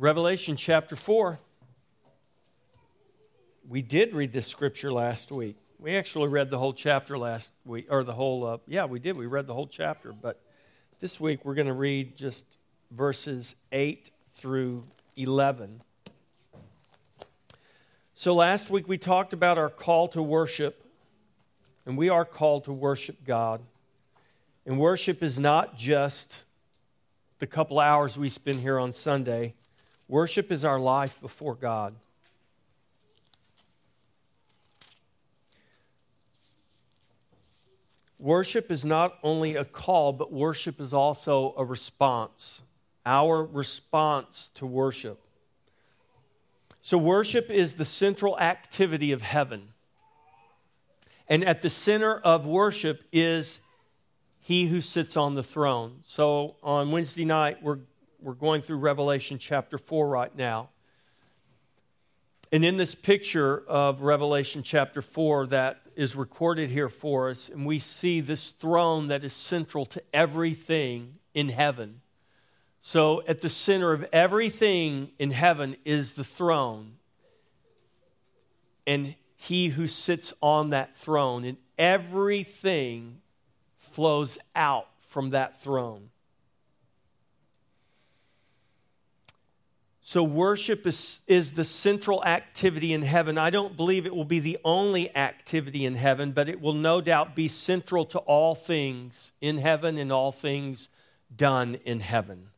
Revelation chapter 4. We did read this scripture last week. We actually read the whole chapter last week, or the whole, uh, yeah, we did. We read the whole chapter. But this week we're going to read just verses 8 through 11. So last week we talked about our call to worship, and we are called to worship God. And worship is not just the couple hours we spend here on Sunday, worship is our life before God. Worship is not only a call, but worship is also a response. Our response to worship. So, worship is the central activity of heaven. And at the center of worship is he who sits on the throne. So, on Wednesday night, we're, we're going through Revelation chapter 4 right now. And in this picture of Revelation chapter 4 that is recorded here for us, and we see this throne that is central to everything in heaven. So, at the center of everything in heaven is the throne. And he who sits on that throne, and everything flows out from that throne. So, worship is, is the central activity in heaven. I don't believe it will be the only activity in heaven, but it will no doubt be central to all things in heaven and all things done in heaven.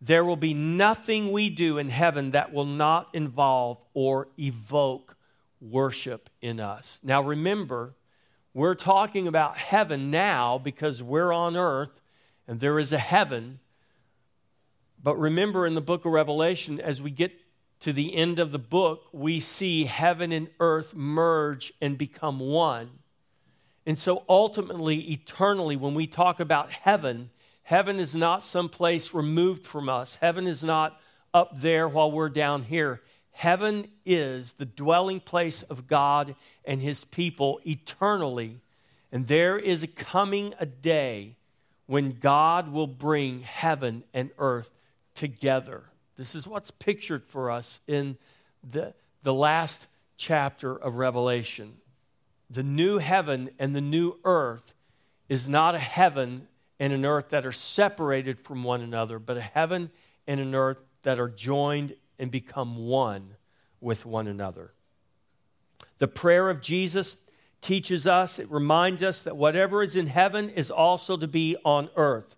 There will be nothing we do in heaven that will not involve or evoke worship in us. Now, remember, we're talking about heaven now because we're on earth and there is a heaven. But remember in the book of Revelation, as we get to the end of the book, we see heaven and earth merge and become one. And so ultimately, eternally, when we talk about heaven, Heaven is not some place removed from us. Heaven is not up there while we're down here. Heaven is the dwelling place of God and his people eternally. And there is a coming a day when God will bring heaven and earth together. This is what's pictured for us in the, the last chapter of Revelation. The new heaven and the new earth is not a heaven and an earth that are separated from one another, but a heaven and an earth that are joined and become one with one another. The prayer of Jesus teaches us, it reminds us that whatever is in heaven is also to be on earth.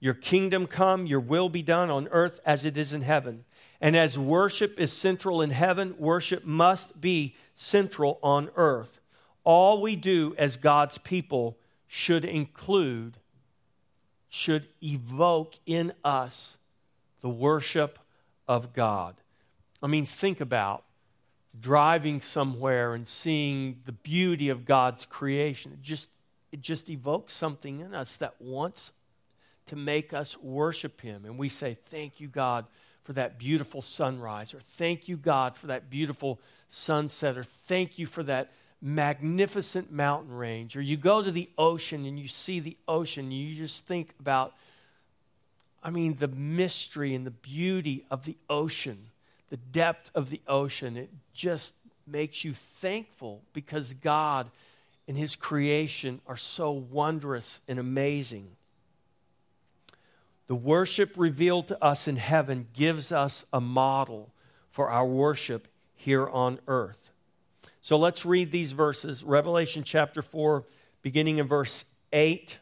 Your kingdom come, your will be done on earth as it is in heaven. And as worship is central in heaven, worship must be central on earth. All we do as God's people should include should evoke in us the worship of God. I mean, think about driving somewhere and seeing the beauty of God's creation. It just, it just evokes something in us that wants to make us worship Him. And we say, Thank you, God, for that beautiful sunrise, or thank you, God, for that beautiful sunset, or thank you for that magnificent mountain range, or you go to the ocean and you see the ocean, and you just think about, I mean, the mystery and the beauty of the ocean, the depth of the ocean. It just makes you thankful because God and His creation are so wondrous and amazing. The worship revealed to us in heaven gives us a model for our worship here on earth. So let's read these verses Revelation chapter 4, beginning in verse 8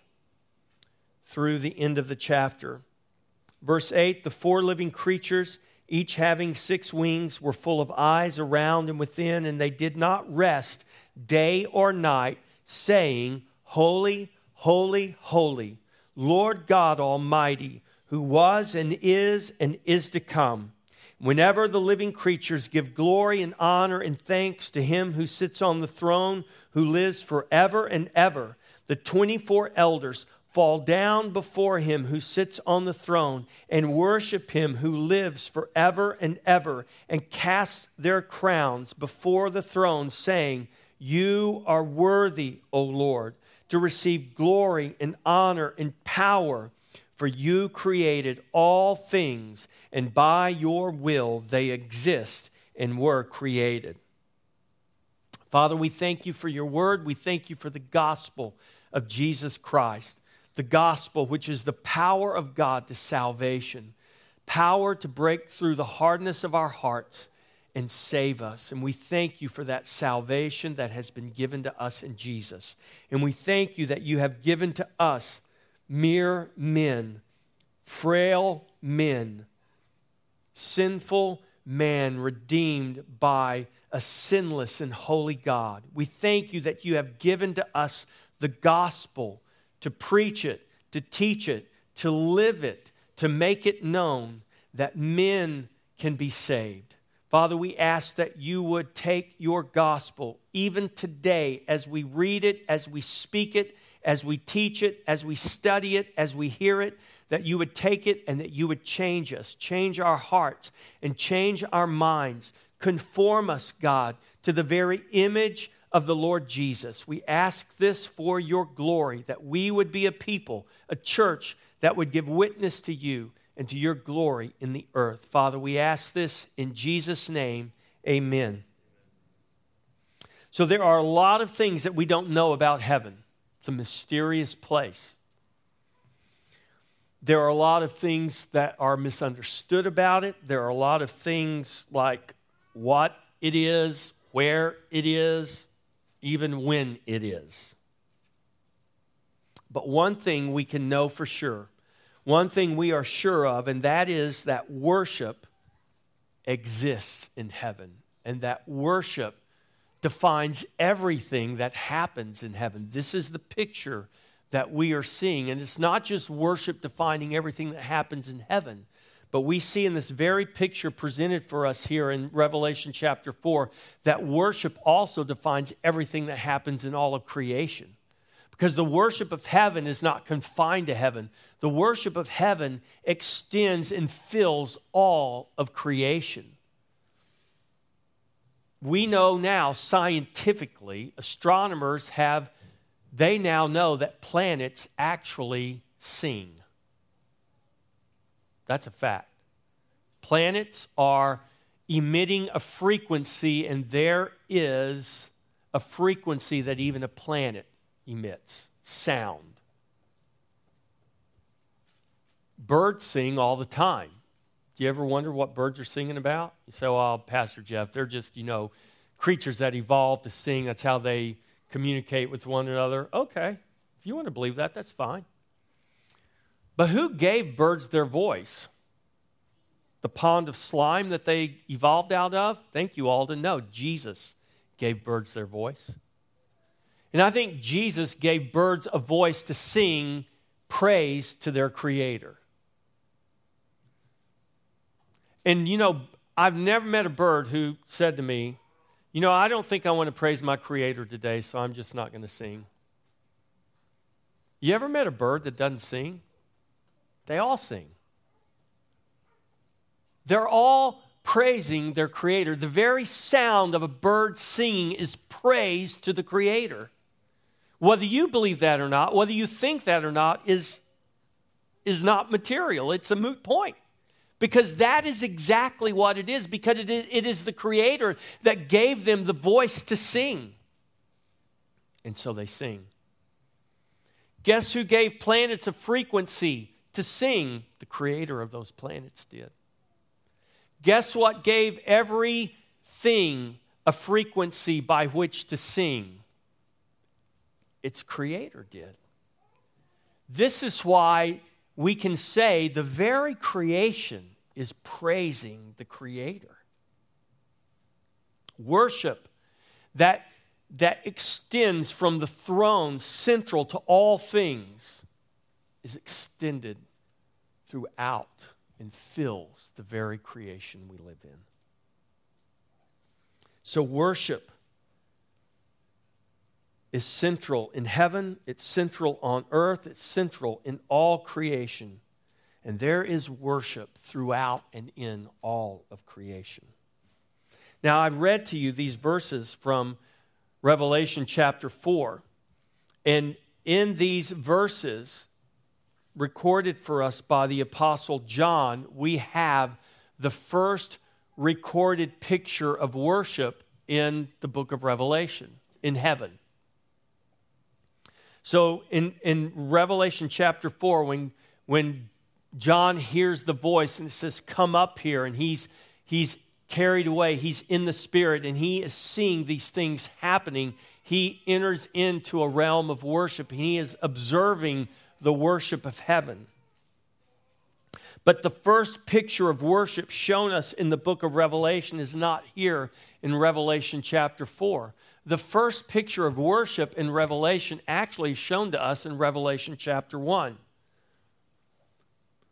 through the end of the chapter. Verse 8 The four living creatures, each having six wings, were full of eyes around and within, and they did not rest day or night, saying, Holy, holy, holy, Lord God Almighty, who was and is and is to come. Whenever the living creatures give glory and honor and thanks to him who sits on the throne, who lives forever and ever, the 24 elders fall down before him who sits on the throne and worship him who lives forever and ever and cast their crowns before the throne, saying, You are worthy, O Lord, to receive glory and honor and power For you created all things, and by your will they exist and were created. Father, we thank you for your word. We thank you for the gospel of Jesus Christ, the gospel which is the power of God to salvation, power to break through the hardness of our hearts and save us. And we thank you for that salvation that has been given to us in Jesus. And we thank you that you have given to us mere men, frail men, sinful man redeemed by a sinless and holy God. We thank you that you have given to us the gospel to preach it, to teach it, to live it, to make it known that men can be saved. Father, we ask that you would take your gospel even today as we read it, as we speak it, as we teach it, as we study it, as we hear it, that you would take it and that you would change us, change our hearts, and change our minds. Conform us, God, to the very image of the Lord Jesus. We ask this for your glory, that we would be a people, a church that would give witness to you and to your glory in the earth. Father, we ask this in Jesus' name. Amen. So, there are a lot of things that we don't know about heaven. It's a mysterious place. There are a lot of things that are misunderstood about it. There are a lot of things like what it is, where it is, even when it is. But one thing we can know for sure, one thing we are sure of, and that is that worship exists in heaven, and that worship defines everything that happens in heaven. This is the picture that we are seeing. And it's not just worship defining everything that happens in heaven, but we see in this very picture presented for us here in Revelation chapter 4 that worship also defines everything that happens in all of creation. Because the worship of heaven is not confined to heaven, the worship of heaven extends and fills all of creation we know now scientifically, astronomers have, they now know that planets actually sing. That's a fact. Planets are emitting a frequency, and there is a frequency that even a planet emits sound. Birds sing all the time. Do you ever wonder what birds are singing about? You say, well, Pastor Jeff, they're just, you know, creatures that evolved to sing. That's how they communicate with one another. Okay, if you want to believe that, that's fine. But who gave birds their voice? The pond of slime that they evolved out of? Thank you, Alden. No, Jesus gave birds their voice. And I think Jesus gave birds a voice to sing praise to their Creator. And you know, I've never met a bird who said to me, You know, I don't think I want to praise my Creator today, so I'm just not going to sing. You ever met a bird that doesn't sing? They all sing. They're all praising their Creator. The very sound of a bird singing is praise to the Creator. Whether you believe that or not, whether you think that or not, is, is not material. It's a moot point because that is exactly what it is, because it is, it is the Creator that gave them the voice to sing. And so they sing. Guess who gave planets a frequency to sing? The Creator of those planets did. Guess what gave everything a frequency by which to sing? Its Creator did. This is why we can say the very creation is praising the Creator. Worship that, that extends from the throne central to all things is extended throughout and fills the very creation we live in. So, worship is central in heaven, it's central on earth, it's central in all creation. And there is worship throughout and in all of creation. Now, I've read to you these verses from Revelation chapter 4. And in these verses, recorded for us by the Apostle John, we have the first recorded picture of worship in the book of Revelation in heaven. So in, in Revelation chapter 4, when, when John hears the voice and it says, Come up here, and he's, he's carried away, he's in the Spirit, and he is seeing these things happening, he enters into a realm of worship. He is observing the worship of heaven. But the first picture of worship shown us in the book of Revelation is not here in Revelation chapter 4. The first picture of worship in Revelation actually is shown to us in Revelation chapter 1.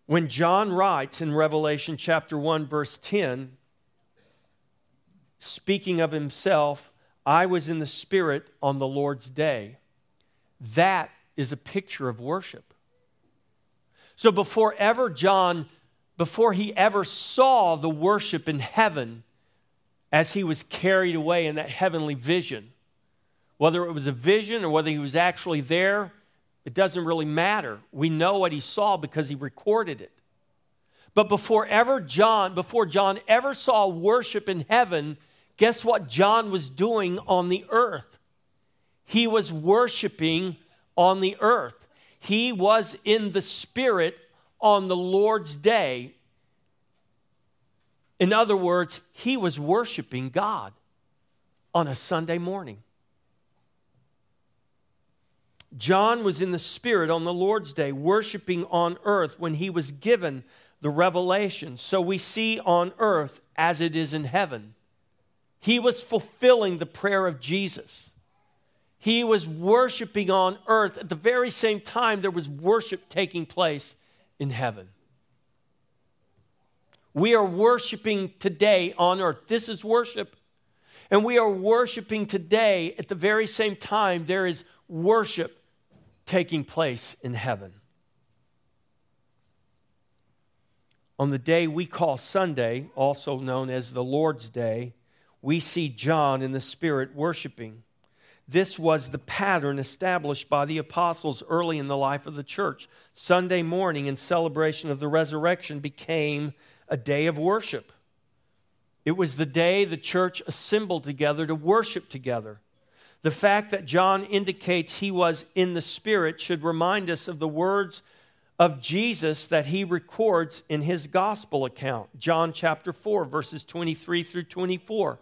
When John writes in Revelation chapter 1, verse 10, speaking of himself, I was in the Spirit on the Lord's day. That is a picture of worship. So before ever John, before he ever saw the worship in heaven as he was carried away in that heavenly vision, whether it was a vision or whether he was actually there, it doesn't really matter. We know what he saw because he recorded it. But before ever John, before John ever saw worship in heaven, guess what John was doing on the earth? He was worshiping on the earth. He was in the Spirit on the Lord's day. In other words, he was worshiping God on a Sunday morning. John was in the Spirit on the Lord's day, worshiping on earth when he was given the revelation. So we see on earth as it is in heaven. He was fulfilling the prayer of Jesus. He was worshiping on earth. At the very same time, there was worship taking place in heaven. We are worshiping today on earth. This is worship. And we are worshiping today at the very same time, there is worship taking place in heaven. On the day we call Sunday, also known as the Lord's Day, we see John in the Spirit worshiping. This was the pattern established by the apostles early in the life of the church. Sunday morning, in celebration of the resurrection, became a day of worship. It was the day the church assembled together to worship together. The fact that John indicates he was in the Spirit should remind us of the words of Jesus that he records in his gospel account, John chapter 4, verses 23 through 24.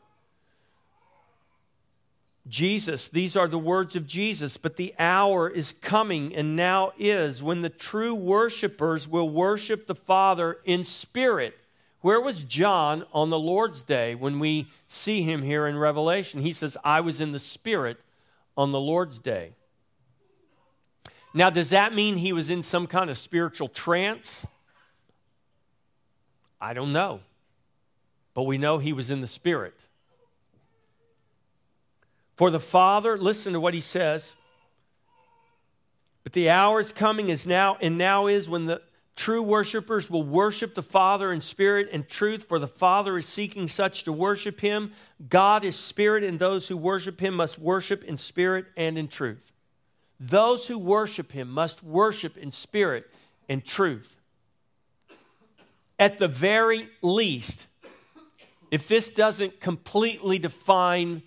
Jesus, these are the words of Jesus, but the hour is coming and now is when the true worshipers will worship the Father in spirit. Where was John on the Lord's day when we see him here in Revelation? He says, I was in the spirit on the Lord's day. Now, does that mean he was in some kind of spiritual trance? I don't know. But we know he was in the spirit. For the Father, listen to what he says. But the hour is coming is now, and now is when the true worshipers will worship the Father in spirit and truth, for the Father is seeking such to worship him. God is spirit, and those who worship him must worship in spirit and in truth. Those who worship him must worship in spirit and truth. At the very least, if this doesn't completely define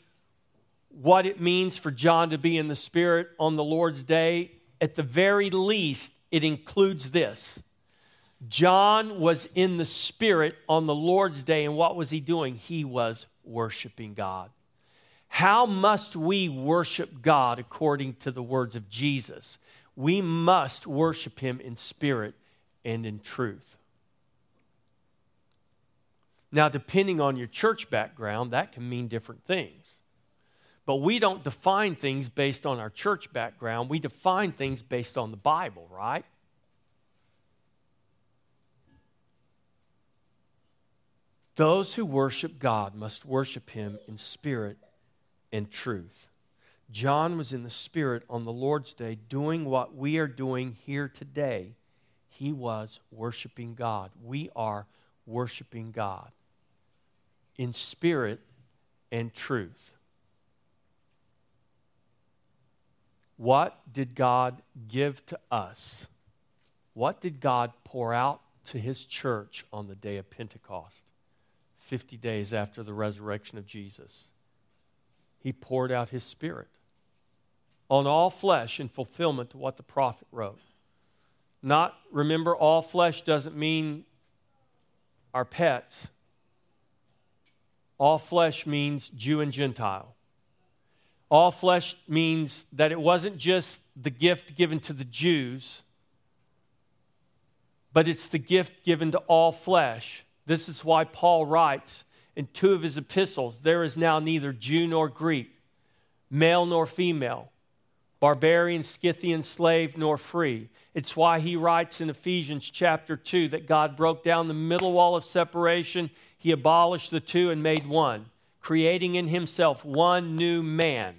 what it means for John to be in the Spirit on the Lord's day, at the very least, it includes this. John was in the Spirit on the Lord's day, and what was he doing? He was worshiping God. How must we worship God according to the words of Jesus? We must worship Him in spirit and in truth. Now, depending on your church background, that can mean different things. But we don't define things based on our church background. We define things based on the Bible, right? Those who worship God must worship Him in spirit and truth. John was in the Spirit on the Lord's day doing what we are doing here today. He was worshiping God. We are worshiping God in spirit and truth. What did God give to us What did God pour out to his church on the day of Pentecost, 50 days after the resurrection of Jesus? He poured out his spirit on all flesh in fulfillment to what the prophet wrote. Not, remember, all flesh doesn't mean our pets. All flesh means Jew and Gentile. All flesh means that it wasn't just the gift given to the Jews, but it's the gift given to all flesh. This is why Paul writes in two of his epistles there is now neither Jew nor Greek, male nor female, barbarian, Scythian, slave nor free. It's why he writes in Ephesians chapter 2 that God broke down the middle wall of separation, he abolished the two and made one creating in himself one new man.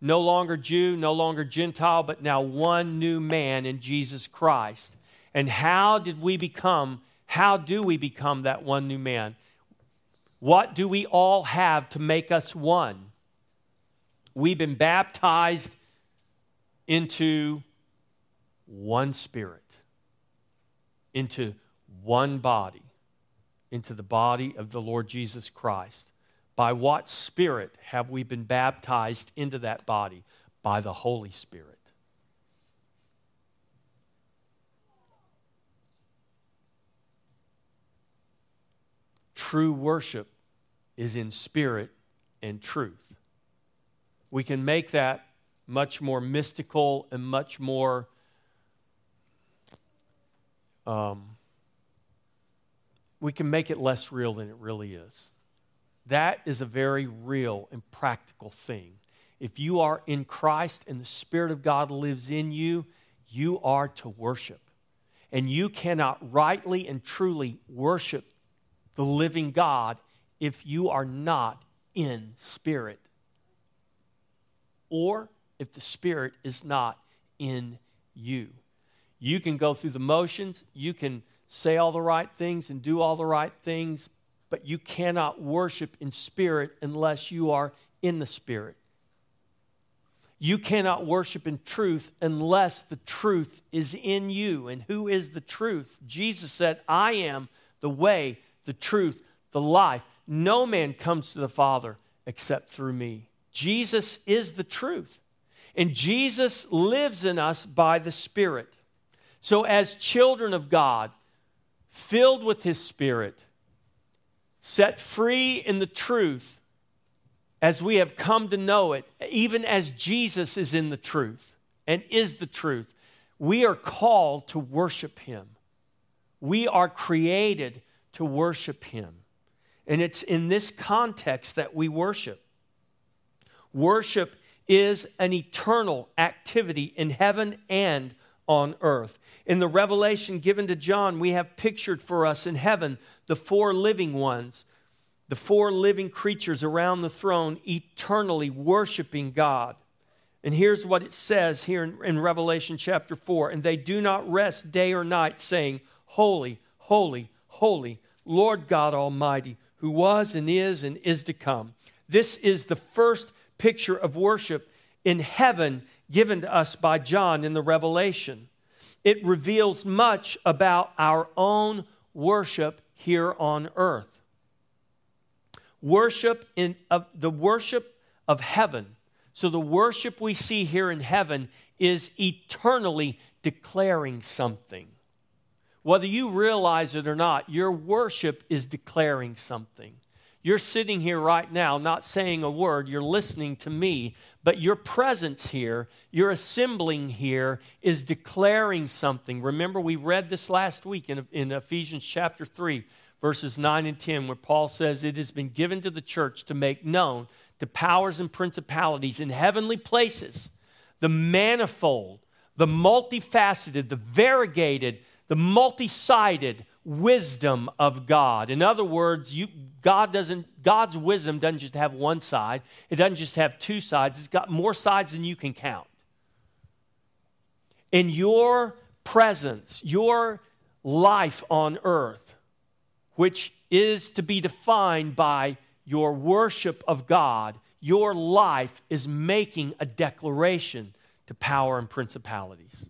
No longer Jew, no longer Gentile, but now one new man in Jesus Christ. And how did we become, how do we become that one new man? What do we all have to make us one? We've been baptized into one spirit, into one body, into the body of the Lord Jesus Christ. By what Spirit have we been baptized into that body? By the Holy Spirit. True worship is in spirit and truth. We can make that much more mystical and much more um, we can make it less real than it really is. That is a very real and practical thing. If you are in Christ and the Spirit of God lives in you, you are to worship. And you cannot rightly and truly worship the living God if you are not in spirit. Or if the Spirit is not in you. You can go through the motions, you can say all the right things and do all the right things, but you cannot worship in spirit unless you are in the spirit. You cannot worship in truth unless the truth is in you. And who is the truth? Jesus said, I am the way, the truth, the life. No man comes to the Father except through me. Jesus is the truth. And Jesus lives in us by the Spirit. So, as children of God, filled with His Spirit, set free in the truth as we have come to know it, even as Jesus is in the truth and is the truth, we are called to worship Him. We are created to worship Him. And it's in this context that we worship. Worship is an eternal activity in heaven and on earth. In the revelation given to John, we have pictured for us in heaven the four living ones, the four living creatures around the throne, eternally worshiping God. And here's what it says here in, in, Revelation chapter 4 And they do not rest day or night, saying, Holy, holy, holy, Lord God Almighty, who was and is and is to come. This is the first picture of worship in heaven given to us by John in the Revelation. It reveals much about our own worship here on earth. Worship in uh, the worship of heaven. So the worship we see here in heaven is eternally declaring something. Whether you realize it or not, your worship is declaring something. You're sitting here right now, not saying a word, you're listening to me, but your presence here, your assembling here, is declaring something. Remember, we read this last week in, in Ephesians chapter 3, verses 9 and 10, where Paul says, It has been given to the church to make known to powers and principalities in heavenly places the manifold, the multifaceted, the variegated, the multi sided wisdom of God. In other words, you, God doesn't, God's wisdom doesn't just have one side, it doesn't just have two sides, it's got more sides than you can count. In your presence, your life on earth, which is to be defined by your worship of God, your life is making a declaration to power and principalities.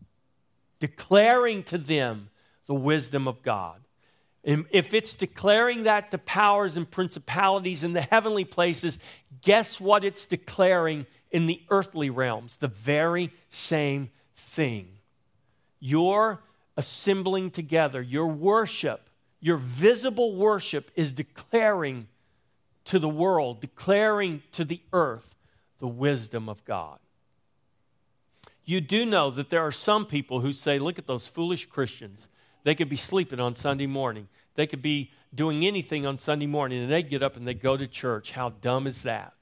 declaring to them the wisdom of God. And if it's declaring that to powers and principalities in the heavenly places, guess what it's declaring in the earthly realms? The very same thing. Your assembling together, your worship, your visible worship is declaring to the world, declaring to the earth the wisdom of God. You do know that there are some people who say, look at those foolish Christians. They could be sleeping on Sunday morning. They could be doing anything on Sunday morning, and they get up and they go to church. How dumb is that?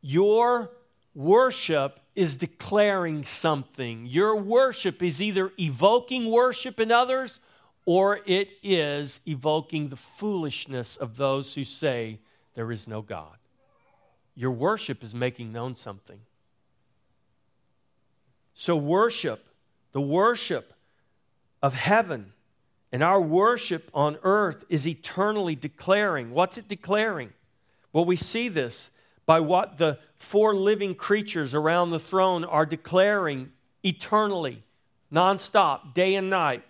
Your worship is declaring something. Your worship is either evoking worship in others or it is evoking the foolishness of those who say there is no God. Your worship is making known something. So, worship, the worship of heaven and our worship on earth is eternally declaring. What's it declaring? Well, we see this by what the four living creatures around the throne are declaring eternally, nonstop, day and night.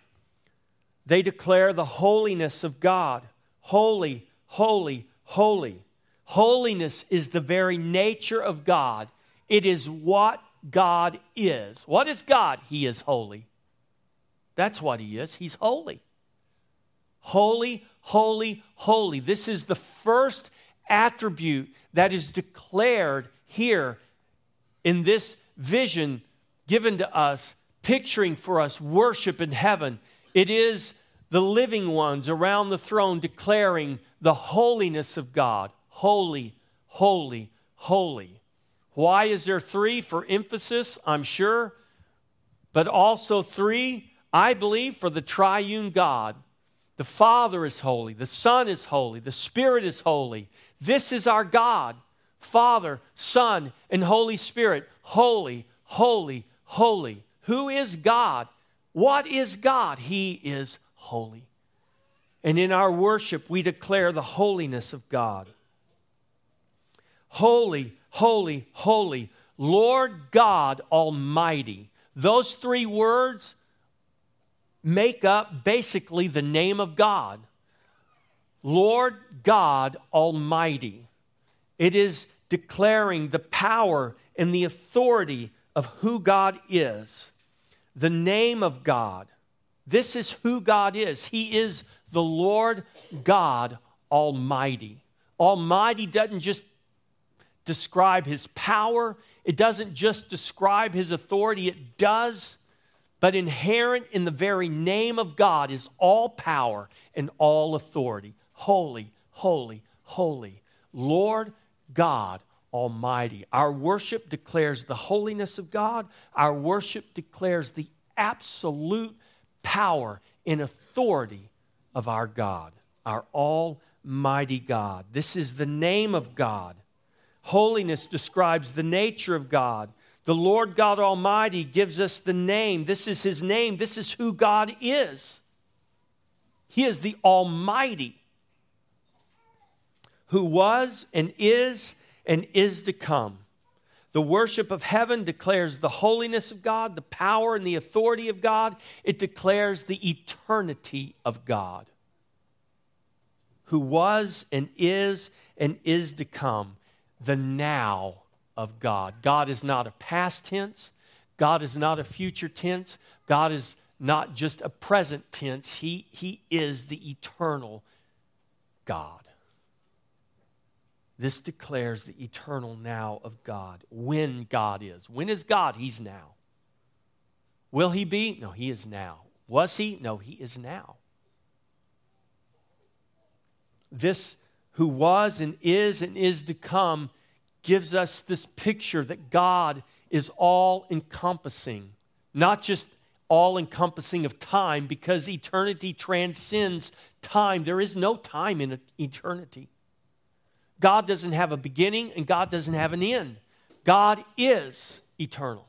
They declare the holiness of God. Holy, holy, holy. Holiness is the very nature of God. It is what God is. What is God? He is holy. That's what He is. He's holy. Holy, holy, holy. This is the first attribute that is declared here in this vision given to us, picturing for us worship in heaven. It is the living ones around the throne declaring the holiness of God. Holy, holy, holy. Why is there three? For emphasis, I'm sure, but also three, I believe, for the triune God. The Father is holy, the Son is holy, the Spirit is holy. This is our God Father, Son, and Holy Spirit. Holy, holy, holy. Who is God? What is God? He is holy. And in our worship, we declare the holiness of God. Holy, holy, holy, Lord God Almighty. Those three words make up basically the name of God. Lord God Almighty. It is declaring the power and the authority of who God is, the name of God. This is who God is. He is the Lord God Almighty. Almighty doesn't just describe his power, it doesn't just describe his authority, it does. But inherent in the very name of God is all power and all authority. Holy, holy, holy. Lord God Almighty. Our worship declares the holiness of God, our worship declares the absolute power and authority of our God, our Almighty God. This is the name of God. Holiness describes the nature of God. The Lord God Almighty gives us the name. This is His name. This is who God is. He is the Almighty who was and is and is to come. The worship of heaven declares the holiness of God, the power and the authority of God. It declares the eternity of God, who was and is and is to come, the now of God. God is not a past tense, God is not a future tense, God is not just a present tense. He, he is the eternal God. This declares the eternal now of God, when God is. When is God? He's now. Will he be? No, he is now. Was he? No, he is now. This who was and is and is to come gives us this picture that God is all encompassing, not just all encompassing of time, because eternity transcends time. There is no time in eternity. God doesn't have a beginning and God doesn't have an end. God is eternal.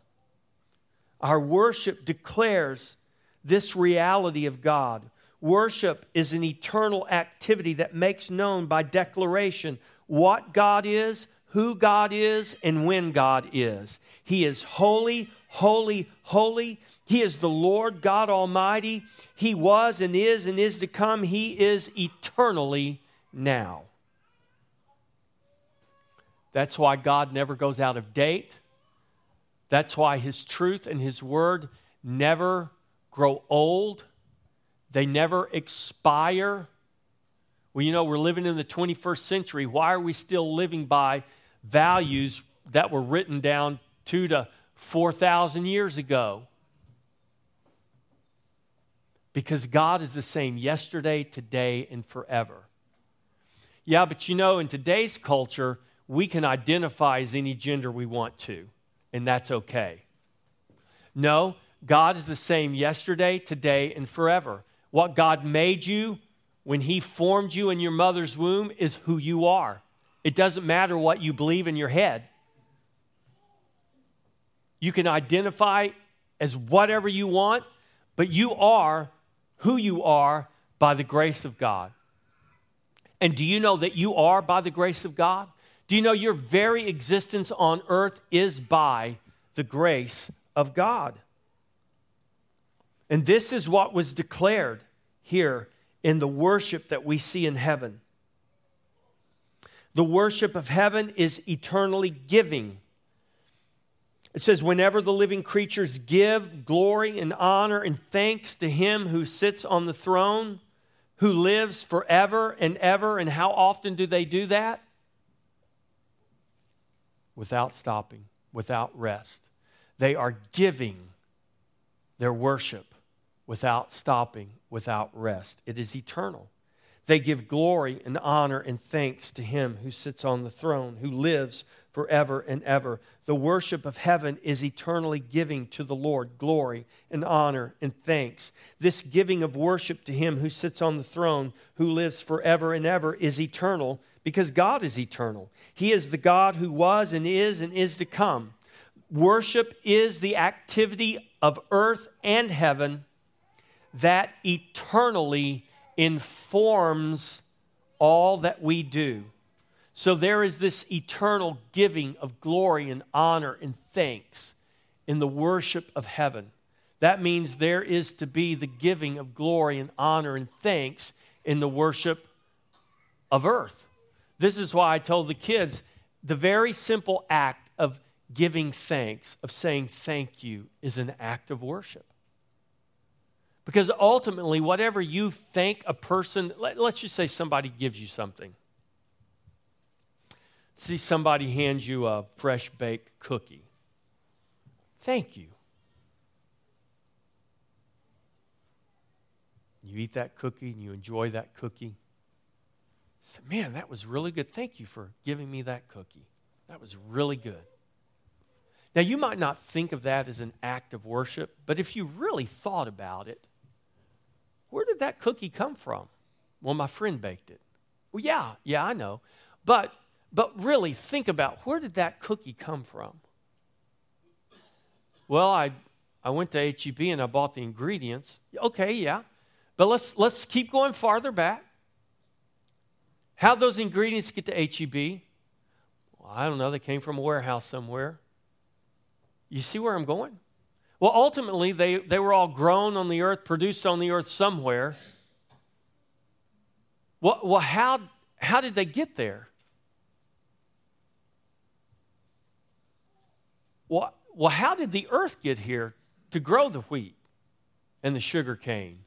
Our worship declares this reality of God. Worship is an eternal activity that makes known by declaration what God is, who God is, and when God is. He is holy, Holy, holy. He is the Lord God Almighty. He was and is and is to come. He is eternally now. That's why God never goes out of date. That's why His truth and His word never grow old, they never expire. Well, you know, we're living in the 21st century. Why are we still living by values that were written down two to 4,000 years ago? Because God is the same yesterday, today, and forever. Yeah, but you know, in today's culture, we can identify as any gender we want to, and that's okay. No, God is the same yesterday, today, and forever. What God made you when He formed you in your mother's womb is who you are. It doesn't matter what you believe in your head. You can identify as whatever you want, but you are who you are by the grace of God. And do you know that you are by the grace of God? Do you know your very existence on earth is by the grace of God? And this is what was declared here in the worship that we see in heaven. The worship of heaven is eternally giving. It says, whenever the living creatures give glory and honor and thanks to him who sits on the throne, who lives forever and ever. And how often do they do that? Without stopping, without rest. They are giving their worship without stopping, without rest. It is eternal. They give glory and honor and thanks to him who sits on the throne, who lives forever and ever. The worship of heaven is eternally giving to the Lord glory and honor and thanks. This giving of worship to him who sits on the throne, who lives forever and ever, is eternal because God is eternal. He is the God who was and is and is to come. Worship is the activity of earth and heaven that eternally informs all that we do. So there is this eternal giving of glory and honor and thanks in the worship of heaven. That means there is to be the giving of glory and honor and thanks in the worship of earth. This is why I told the kids the very simple act of giving thanks, of saying thank you, is an act of worship. Because ultimately, whatever you think a person, let, us just say somebody gives you something. See, somebody hands you a fresh baked cookie. Thank you. You eat that cookie and you enjoy that cookie. Say, man, that was really good. Thank you for giving me that cookie. That was really good. Now, you might not think of that as an act of worship, but if you really thought about it, where did that cookie come from? Well, my friend baked it. Well, yeah, yeah, I know. But but really think about where did that cookie come from? Well, I I went to HEB and I bought the ingredients. Okay, yeah. But let's let's keep going farther back. How'd those ingredients get to HEB? Well, I don't know. They came from a warehouse somewhere. You see where I'm going? Well, ultimately, they, they were all grown on the earth, produced on the earth somewhere. Well, well how, how did they get there? Well, well, how did the earth get here to grow the wheat and the sugar cane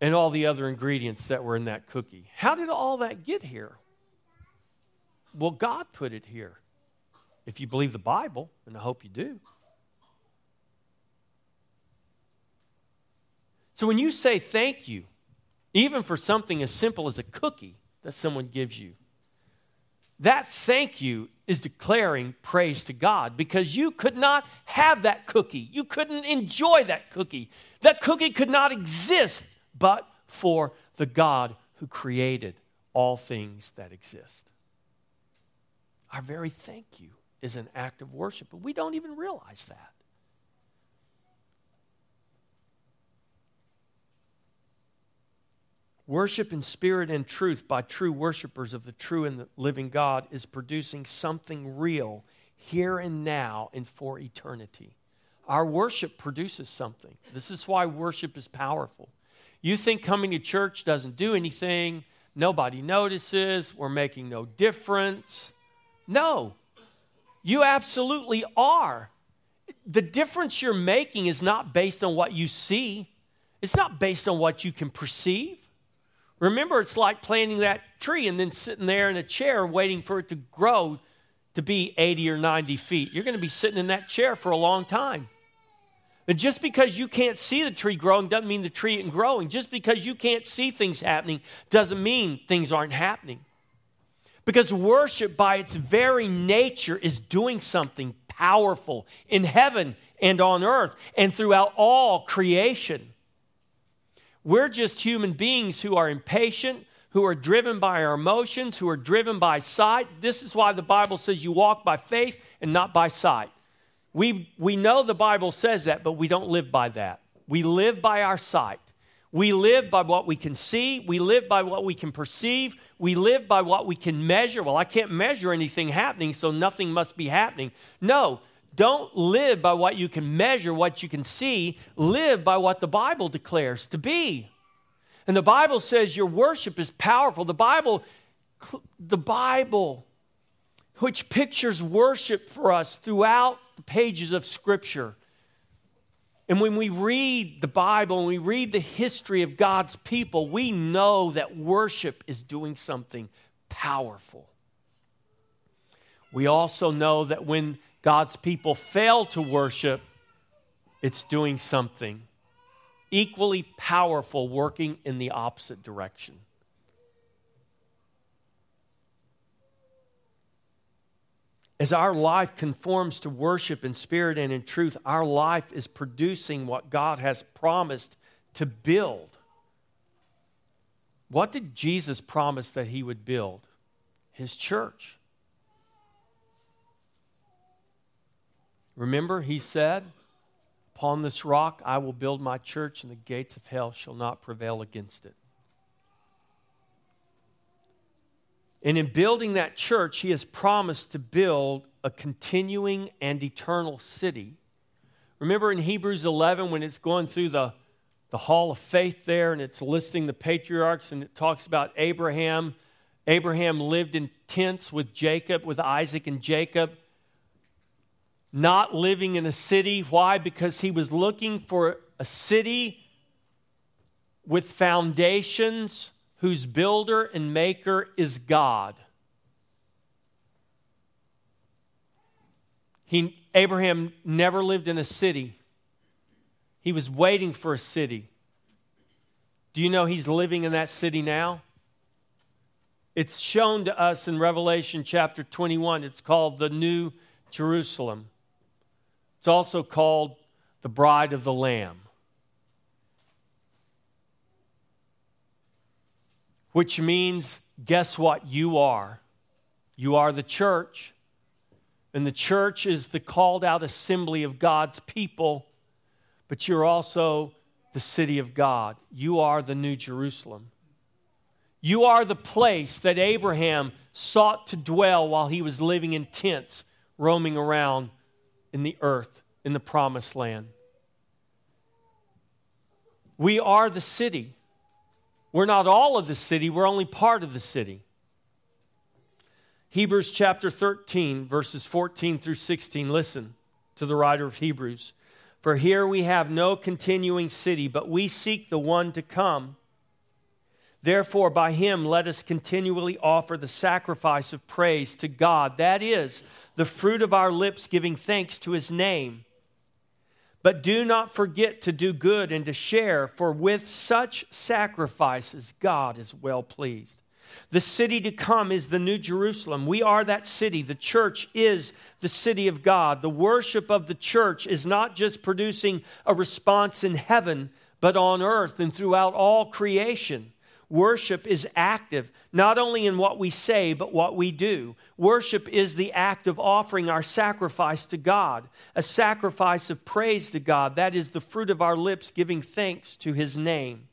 and all the other ingredients that were in that cookie? How did all that get here? Well, God put it here. If you believe the Bible, and I hope you do. So when you say thank you, even for something as simple as a cookie that someone gives you, that thank you is declaring praise to God because you could not have that cookie. You couldn't enjoy that cookie. That cookie could not exist but for the God who created all things that exist. Our very thank you is an act of worship, but we don't even realize that. Worship in spirit and truth by true worshipers of the true and the living God is producing something real here and now and for eternity. Our worship produces something. This is why worship is powerful. You think coming to church doesn't do anything, nobody notices, we're making no difference. No, you absolutely are. The difference you're making is not based on what you see, it's not based on what you can perceive. Remember, it's like planting that tree and then sitting there in a chair waiting for it to grow to be 80 or 90 feet. You're going to be sitting in that chair for a long time. But just because you can't see the tree growing doesn't mean the tree isn't growing. Just because you can't see things happening doesn't mean things aren't happening. Because worship, by its very nature, is doing something powerful in heaven and on earth and throughout all creation. We're just human beings who are impatient, who are driven by our emotions, who are driven by sight. This is why the Bible says you walk by faith and not by sight. We, we know the Bible says that, but we don't live by that. We live by our sight. We live by what we can see. We live by what we can perceive. We live by what we can measure. Well, I can't measure anything happening, so nothing must be happening. No, don't live by what you can measure, what you can see. Live by what the Bible declares to be. And the Bible says your worship is powerful. The Bible, the Bible, which pictures worship for us throughout the pages of Scripture. And when we read the Bible and we read the history of God's people, we know that worship is doing something powerful. We also know that when God's people fail to worship, it's doing something equally powerful, working in the opposite direction. As our life conforms to worship in spirit and in truth, our life is producing what God has promised to build. What did Jesus promise that he would build? His church. Remember, he said, Upon this rock I will build my church, and the gates of hell shall not prevail against it. And in building that church, he has promised to build a continuing and eternal city. Remember in Hebrews 11 when it's going through the, the hall of faith there and it's listing the patriarchs and it talks about Abraham. Abraham lived in tents with Jacob, with Isaac and Jacob, not living in a city. Why? Because he was looking for a city with foundations whose builder and maker is God. He, Abraham never lived in a city, he was waiting for a city. Do you know he's living in that city now? It's shown to us in Revelation chapter 21. It's called the New Jerusalem. It's also called the bride of the Lamb. which means, guess what? You are. You are the church. And the church is the called out assembly of God's people, but you're also the city of God. You are the New Jerusalem. You are the place that Abraham sought to dwell while he was living in tents, roaming around in the earth, in the promised land. We are the city. We're not all of the city, we're only part of the city. Hebrews chapter 13, verses 14 through 16. Listen to the writer of Hebrews. For here we have no continuing city, but we seek the one to come. Therefore, by him let us continually offer the sacrifice of praise to God. That is, the fruit of our lips giving thanks to his name. But do not forget to do good and to share, for with such sacrifices God is well pleased. The city to come is the New Jerusalem. We are that city. The church is the city of God. The worship of the church is not just producing a response in heaven, but on earth and throughout all creation. Worship is active, not only in what we say, but what we do. Worship is the act of offering our sacrifice to God, a sacrifice of praise to God. That is the fruit of our lips giving thanks to His name.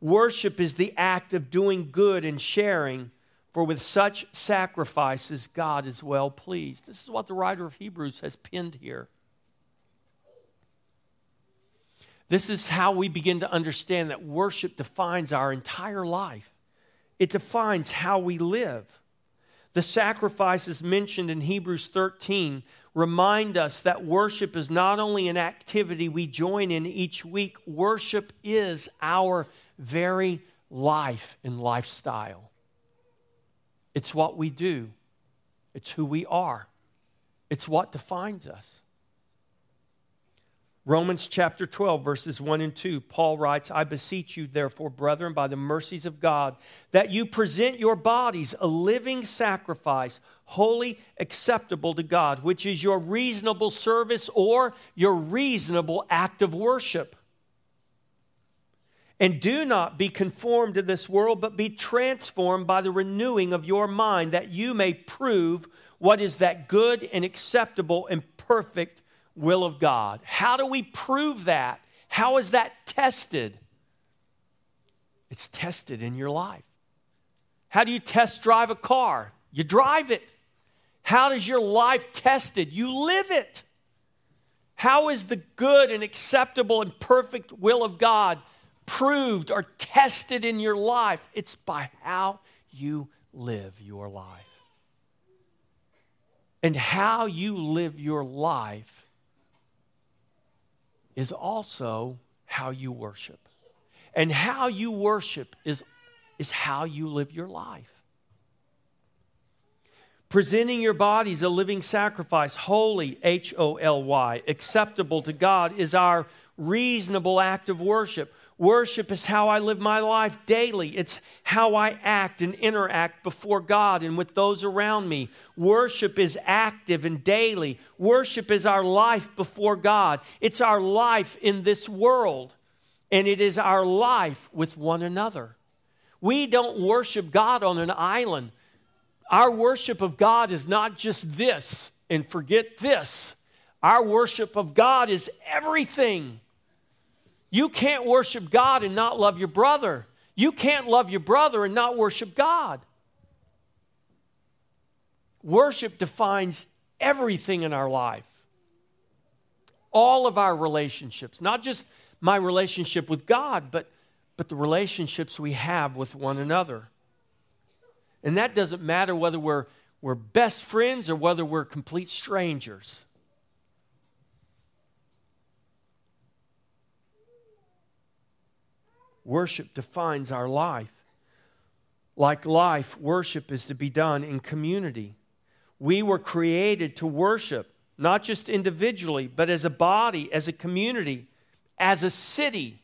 Worship is the act of doing good and sharing, for with such sacrifices God is well pleased. This is what the writer of Hebrews has pinned here. This is how we begin to understand that worship defines our entire life. It defines how we live. The sacrifices mentioned in Hebrews 13 remind us that worship is not only an activity we join in each week, worship is our very life and lifestyle. It's what we do, it's who we are, it's what defines us. Romans chapter 12, verses 1 and 2, Paul writes, I beseech you, therefore, brethren, by the mercies of God, that you present your bodies a living sacrifice, holy, acceptable to God, which is your reasonable service or your reasonable act of worship. And do not be conformed to this world, but be transformed by the renewing of your mind, that you may prove what is that good and acceptable and perfect will of God. How do we prove that? How is that tested? It's tested in your life. How do you test drive a car? You drive it. How does your life tested? You live it. How is the good and acceptable and perfect will of God proved or tested in your life? It's by how you live your life. And how you live your life is also how you worship. And how you worship is, is how you live your life. Presenting your bodies a living sacrifice, holy, H O L Y, acceptable to God, is our reasonable act of worship. Worship is how I live my life daily. It's how I act and interact before God and with those around me. Worship is active and daily. Worship is our life before God. It's our life in this world, and it is our life with one another. We don't worship God on an island. Our worship of God is not just this and forget this. Our worship of God is everything. You can't worship God and not love your brother. You can't love your brother and not worship God. Worship defines everything in our life, all of our relationships, not just my relationship with God, but, but the relationships we have with one another. And that doesn't matter whether we're, we're best friends or whether we're complete strangers. Worship defines our life. Like life, worship is to be done in community. We were created to worship, not just individually, but as a body, as a community, as a city.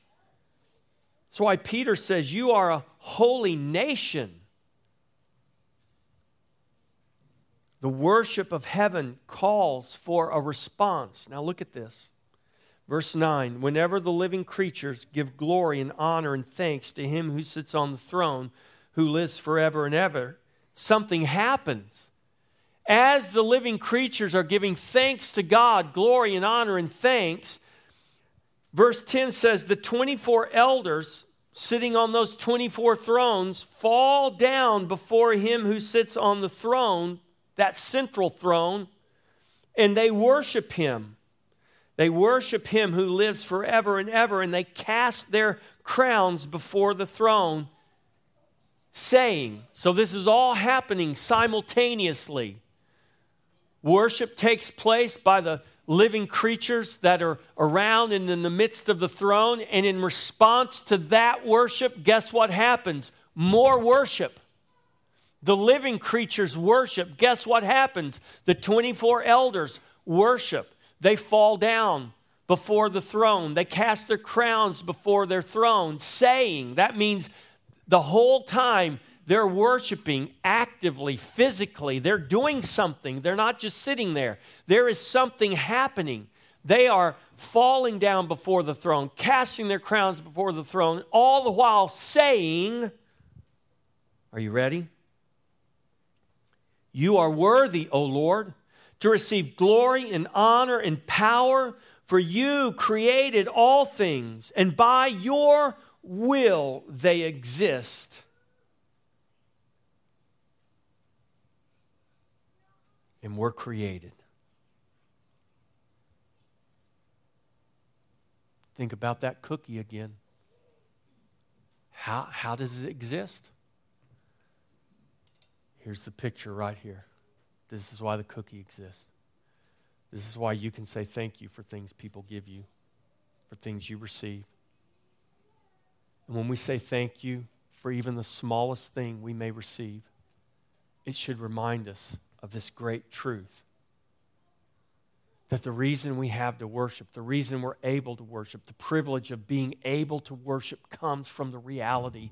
That's why Peter says, You are a holy nation. The worship of heaven calls for a response. Now, look at this. Verse 9 Whenever the living creatures give glory and honor and thanks to him who sits on the throne, who lives forever and ever, something happens. As the living creatures are giving thanks to God, glory and honor and thanks, verse 10 says, The 24 elders sitting on those 24 thrones fall down before him who sits on the throne, that central throne, and they worship him they worship him who lives forever and ever, and they cast their crowns before the throne, saying, So this is all happening simultaneously. Worship takes place by the living creatures that are around and in the midst of the throne, and in response to that worship, guess what happens? More worship. The living creatures worship. Guess what happens? The 24 elders worship. They fall down before the throne. They cast their crowns before their throne, saying, that means the whole time they're worshiping actively, physically. They're doing something. They're not just sitting there. There is something happening. They are falling down before the throne, casting their crowns before the throne, all the while saying, Are you ready? You are worthy, O Lord to receive glory and honor and power, for you created all things, and by your will they exist and we're created. Think about that cookie again. How, how does it exist? Here's the picture right here. This is why the cookie exists. This is why you can say thank you for things people give you, for things you receive. And when we say thank you for even the smallest thing we may receive, it should remind us of this great truth that the reason we have to worship, the reason we're able to worship, the privilege of being able to worship comes from the reality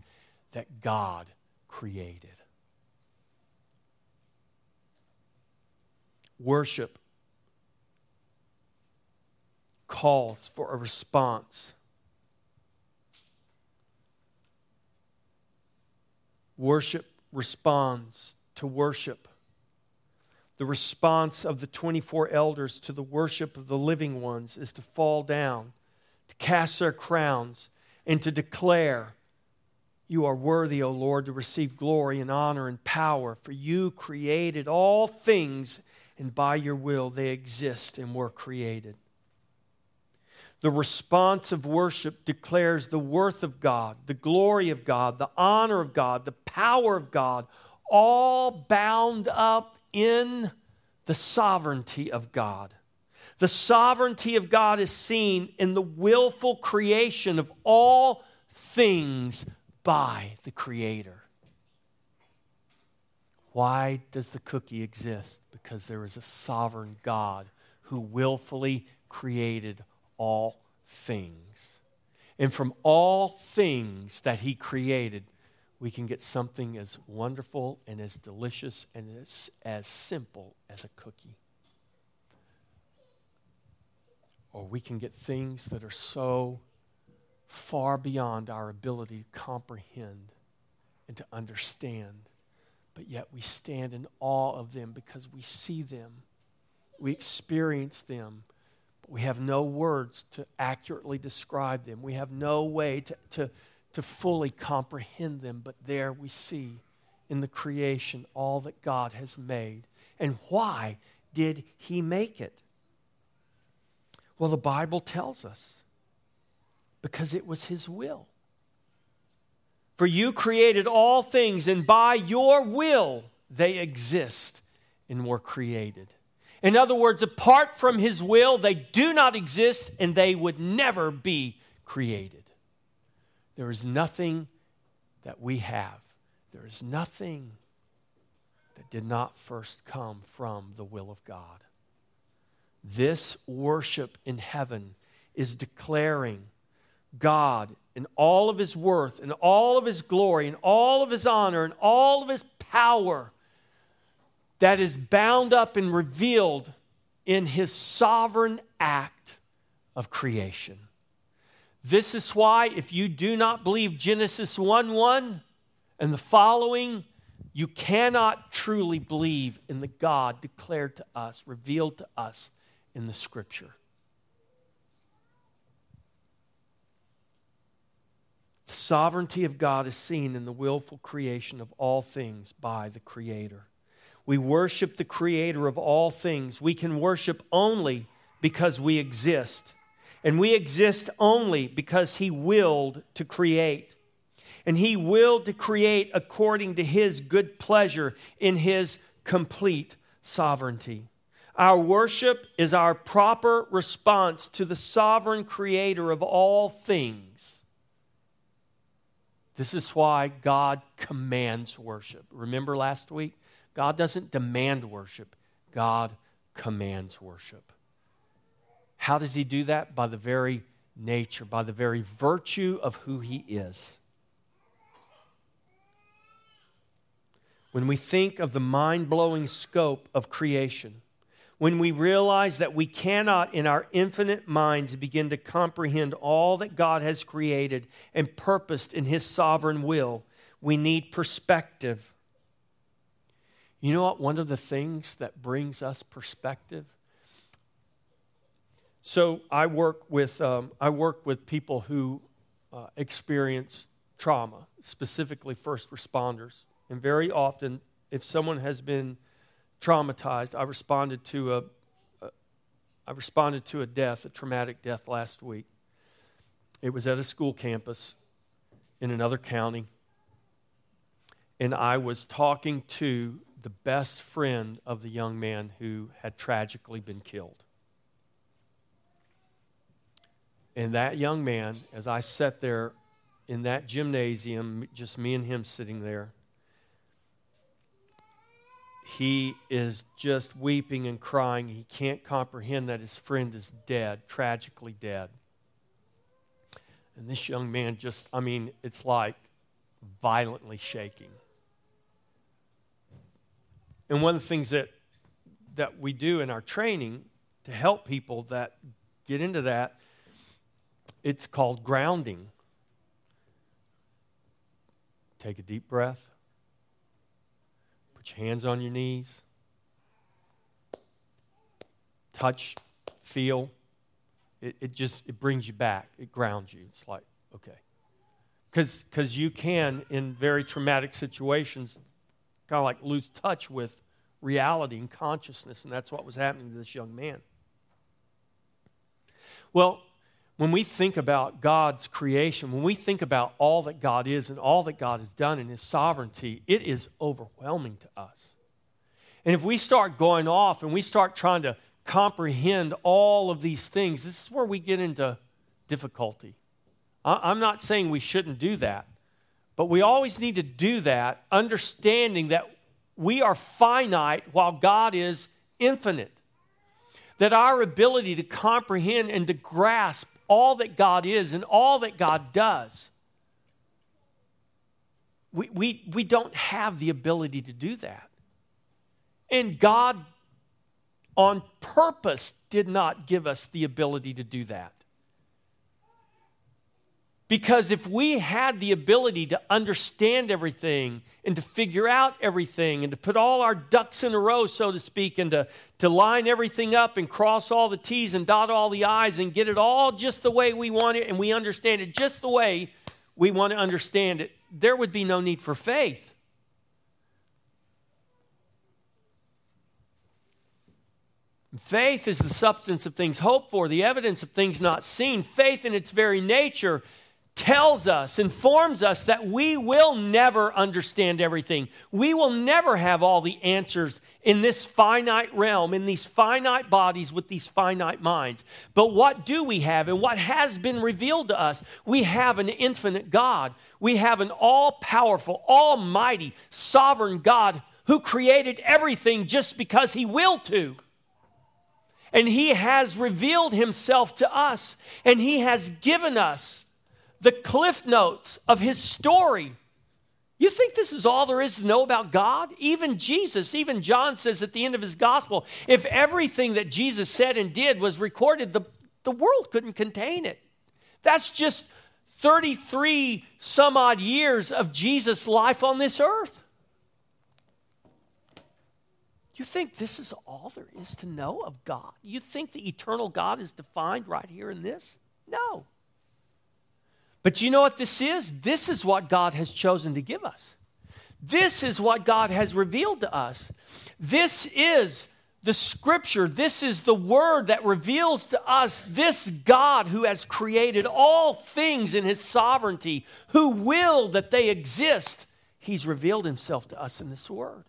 that God created. Worship calls for a response. Worship responds to worship the response of the 24 elders to the worship of the living ones is to fall down, to cast their crowns, and to declare, You are worthy, O Lord, to receive glory and honor and power, for you created all things, and by your will they exist and were created. The response of worship declares the worth of God, the glory of God, the honor of God, the power of God, all bound up in the sovereignty of God. The sovereignty of God is seen in the willful creation of all things by the Creator. Why does the cookie exist? Because there is a sovereign God who willfully created all things. And from all things that He created, we can get something as wonderful and as delicious and as, as simple as a cookie. Or we can get things that are so far beyond our ability to comprehend and to understand, but yet we stand in awe of them because we see them, we experience them, but we have no words to accurately describe them. We have no way to, to to fully comprehend them, but there we see in the creation all that God has made. And why did He make it? Well, the Bible tells us because it was His will. For you created all things, and by your will they exist and were created. In other words, apart from His will, they do not exist and they would never be created. There is nothing that we have, there is nothing that did not first come from the will of God. This worship in heaven is declaring God in all of his worth, in all of his glory, in all of his honor, in all of his power that is bound up and revealed in his sovereign act of creation. This is why, if you do not believe Genesis 1 1 and the following, you cannot truly believe in the God declared to us, revealed to us in the Scripture. The sovereignty of God is seen in the willful creation of all things by the Creator. We worship the Creator of all things. We can worship only because we exist. And we exist only because He willed to create. And He willed to create according to His good pleasure in His complete sovereignty. Our worship is our proper response to the sovereign creator of all things. This is why God commands worship. Remember last week? God doesn't demand worship, God commands worship. How does he do that? By the very nature, by the very virtue of who he is. When we think of the mind blowing scope of creation, when we realize that we cannot, in our infinite minds, begin to comprehend all that God has created and purposed in His sovereign will, we need perspective. You know what? One of the things that brings us perspective so I work with um, I work with people who uh, experience trauma, specifically first responders, and very often, if someone has been traumatized. I responded to a, a I responded to a death, a traumatic death last week. It was at a school campus in another county. And I was talking to the best friend of the young man who had tragically been killed. And that young man, as I sat there in that gymnasium, just me and him sitting there, he is just weeping and crying. He can't comprehend that his friend is dead, tragically dead. And this young man just, I mean, it's like violently shaking. And one of the things that, that we do in our training to help people that get into that it's called grounding. Take a deep breath. Put your hands on your knees. Touch, feel. It, it just it brings you back. It grounds you. It's like, okay. Because you can, in very traumatic situations, kind of like lose touch with reality and consciousness, and that's what was happening to this young man. Well, when we think about God's creation, when we think about all that God is and all that God has done in His sovereignty, it is overwhelming to us. And if we start going off and we start trying to comprehend all of these things, this is where we get into difficulty. I'm not saying we shouldn't do that, but we always need to do that understanding that we are finite while God is infinite. That our ability to comprehend and to grasp all that God is and all that God does. We, we, we don't have the ability to do that. And God, on purpose, did not give us the ability to do that. Because if we had the ability to understand everything and to figure out everything and to put all our ducks in a row, so to speak, and to, to line everything up and cross all the T's and dot all the I's and get it all just the way we want it and we understand it just the way we want to understand it, there would be no need for faith. Faith is the substance of things hoped for, the evidence of things not seen. Faith, in its very nature, tells us, informs us that we will never understand everything. We will never have all the answers in this finite realm, in these finite bodies with these finite minds. But what do we have and what has been revealed to us? We have an infinite God. We have an all powerful, almighty, sovereign God who created everything just because he will to. And he has revealed himself to us, and he has given us the cliff notes of his story. You think this is all there is to know about God? Even Jesus, even John says at the end of his gospel, if everything that Jesus said and did was recorded, the, the world couldn't contain it. That's just 33 some odd years of Jesus' life on this earth. You think this is all there is to know of God? You think the eternal God is defined right here in this? No. But you know what this is? This is what God has chosen to give us. This is what God has revealed to us. This is the scripture. This is the word that reveals to us this God who has created all things in his sovereignty, who will that they exist. He's revealed himself to us in this word.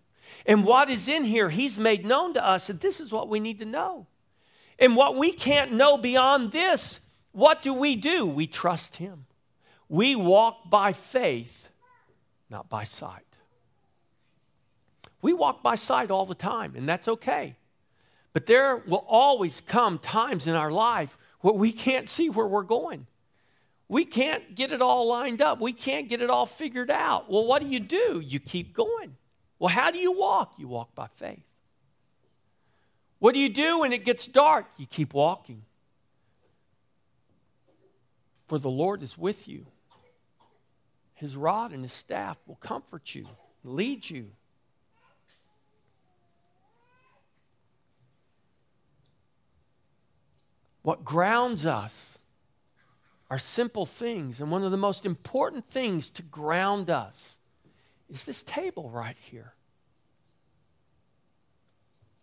And what is in here, he's made known to us, and this is what we need to know. And what we can't know beyond this, what do we do? We trust him. We walk by faith, not by sight. We walk by sight all the time, and that's okay. But there will always come times in our life where we can't see where we're going. We can't get it all lined up. We can't get it all figured out. Well, what do you do? You keep going. Well, how do you walk? You walk by faith. What do you do when it gets dark? You keep walking. For the Lord is with you. His rod and his staff will comfort you, lead you. What grounds us are simple things. And one of the most important things to ground us is this table right here.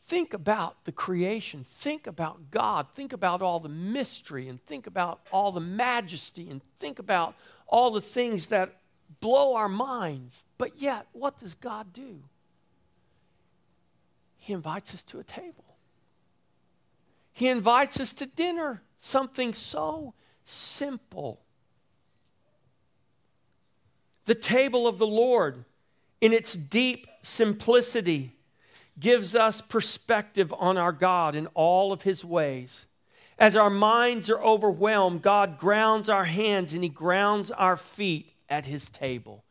think about the creation. Think about God. Think about all the mystery and think about all the majesty and think about all the things that blow our minds. But yet, what does God do? He invites us to a table. He invites us to dinner, something so simple. The table of the Lord, in its deep simplicity, gives us perspective on our God in all of his ways. As our minds are overwhelmed, God grounds our hands and he grounds our feet at his table.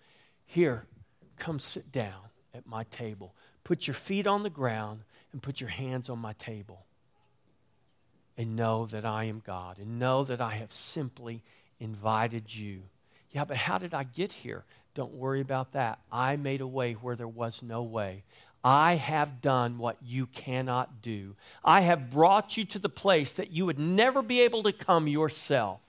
Here, come sit down at my table. Put your feet on the ground and put your hands on my table. And know that I am God. And know that I have simply invited you. Yeah, but how did I get here? Don't worry about that. I made a way where there was no way. I have done what you cannot do. I have brought you to the place that you would never be able to come yourself.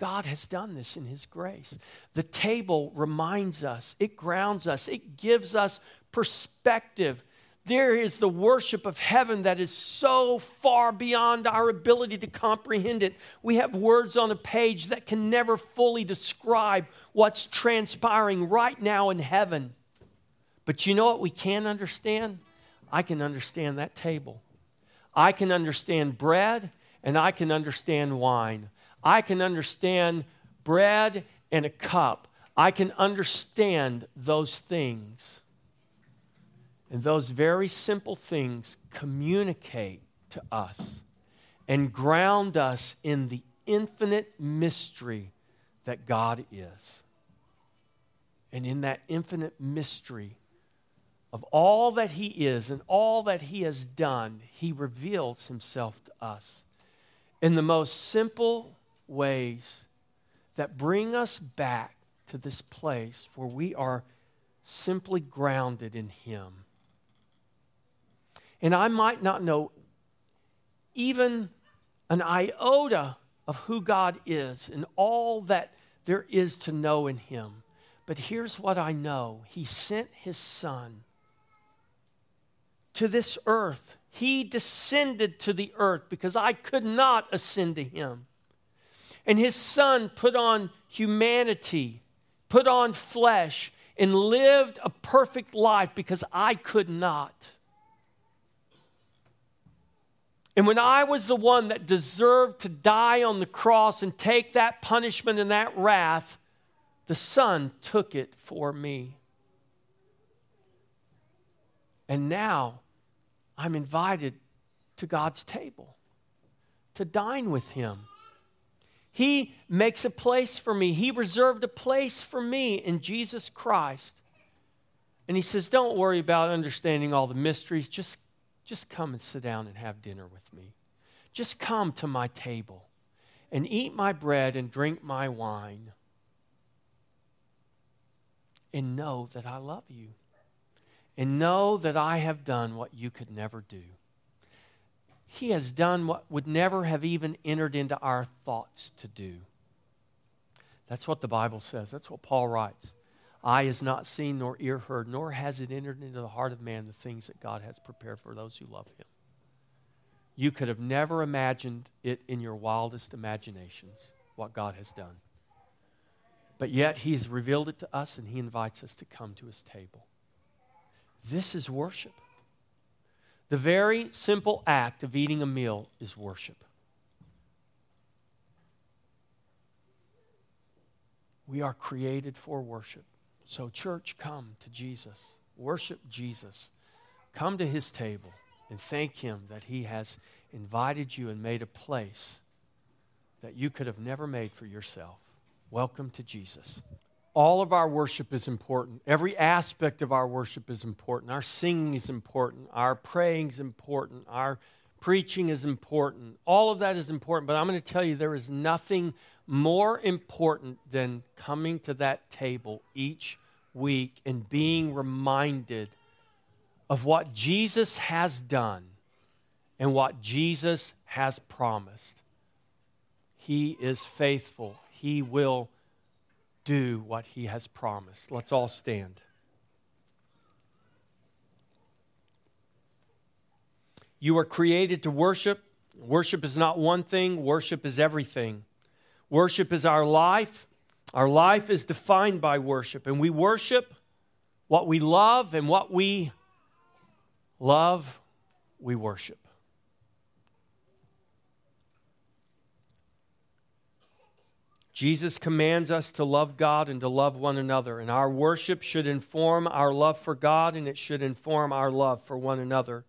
God has done this in His grace. The table reminds us, it grounds us, it gives us perspective. There is the worship of heaven that is so far beyond our ability to comprehend it. We have words on a page that can never fully describe what's transpiring right now in heaven. But you know what we can understand? I can understand that table. I can understand bread and I can understand wine. I can understand bread and a cup. I can understand those things. And those very simple things communicate to us and ground us in the infinite mystery that God is. And in that infinite mystery of all that He is and all that He has done, He reveals Himself to us in the most simple ways that bring us back to this place where we are simply grounded in Him. And I might not know even an iota of who God is and all that there is to know in Him. But here's what I know He sent His Son to this earth. He descended to the earth because I could not ascend to Him. And His Son put on humanity, put on flesh, and lived a perfect life because I could not. And when I was the one that deserved to die on the cross and take that punishment and that wrath, the Son took it for me. And now I'm invited to God's table to dine with Him. He makes a place for me. He reserved a place for me in Jesus Christ. And He says, Don't worry about understanding all the mysteries. Just just come and sit down and have dinner with me. Just come to my table and eat my bread and drink my wine. And know that I love you. And know that I have done what you could never do. He has done what would never have even entered into our thoughts to do. That's what the Bible says. That's what Paul writes. Eye has not seen, nor ear heard, nor has it entered into the heart of man the things that God has prepared for those who love him. You could have never imagined it in your wildest imaginations, what God has done. But yet, He's revealed it to us and He invites us to come to His table. This is worship. The very simple act of eating a meal is worship. We are created for worship. So, church, come to Jesus. Worship Jesus. Come to his table and thank him that he has invited you and made a place that you could have never made for yourself. Welcome to Jesus. All of our worship is important. Every aspect of our worship is important. Our singing is important. Our praying is important. Our preaching is important. All of that is important. But I'm going to tell you there is nothing more important than coming to that table each week and being reminded of what Jesus has done and what Jesus has promised. He is faithful. He will do what he has promised. Let's all stand. You are created to worship. Worship is not one thing, worship is everything. Worship is our life. Our life is defined by worship, and we worship what we love, and what we love, we worship. Jesus commands us to love God and to love one another, and our worship should inform our love for God and it should inform our love for one another.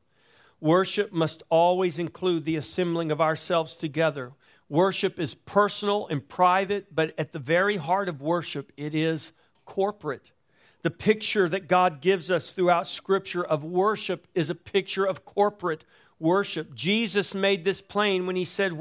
Worship must always include the assembling of ourselves together. Worship is personal and private, but at the very heart of worship, it is corporate. The picture that God gives us throughout Scripture of worship is a picture of corporate worship. Jesus made this plain when he said,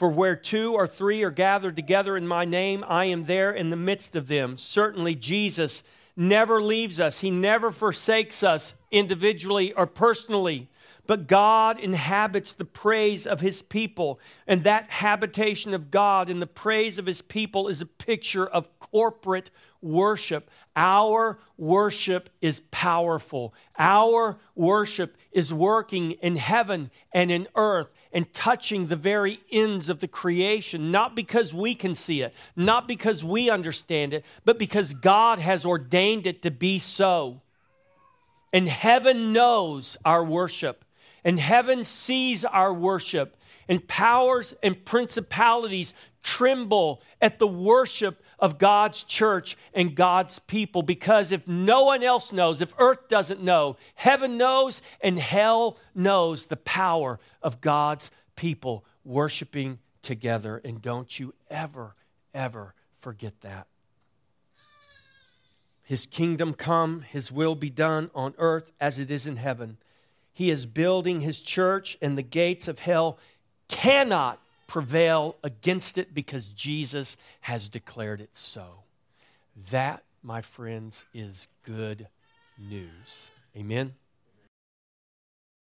For where two or three are gathered together in my name, I am there in the midst of them. Certainly, Jesus never leaves us, he never forsakes us individually or personally. But God inhabits the praise of his people. And that habitation of God in the praise of his people is a picture of corporate worship. Our worship is powerful. Our worship is working in heaven and in earth and touching the very ends of the creation, not because we can see it, not because we understand it, but because God has ordained it to be so. And heaven knows our worship and heaven sees our worship, and powers and principalities tremble at the worship of God's church and God's people. Because if no one else knows, if earth doesn't know, heaven knows, and hell knows the power of God's people worshiping together. And don't you ever, ever forget that. His kingdom come, his will be done on earth as it is in heaven. He is building his church, and the gates of hell cannot prevail against it because Jesus has declared it so. That, my friends, is good news. Amen.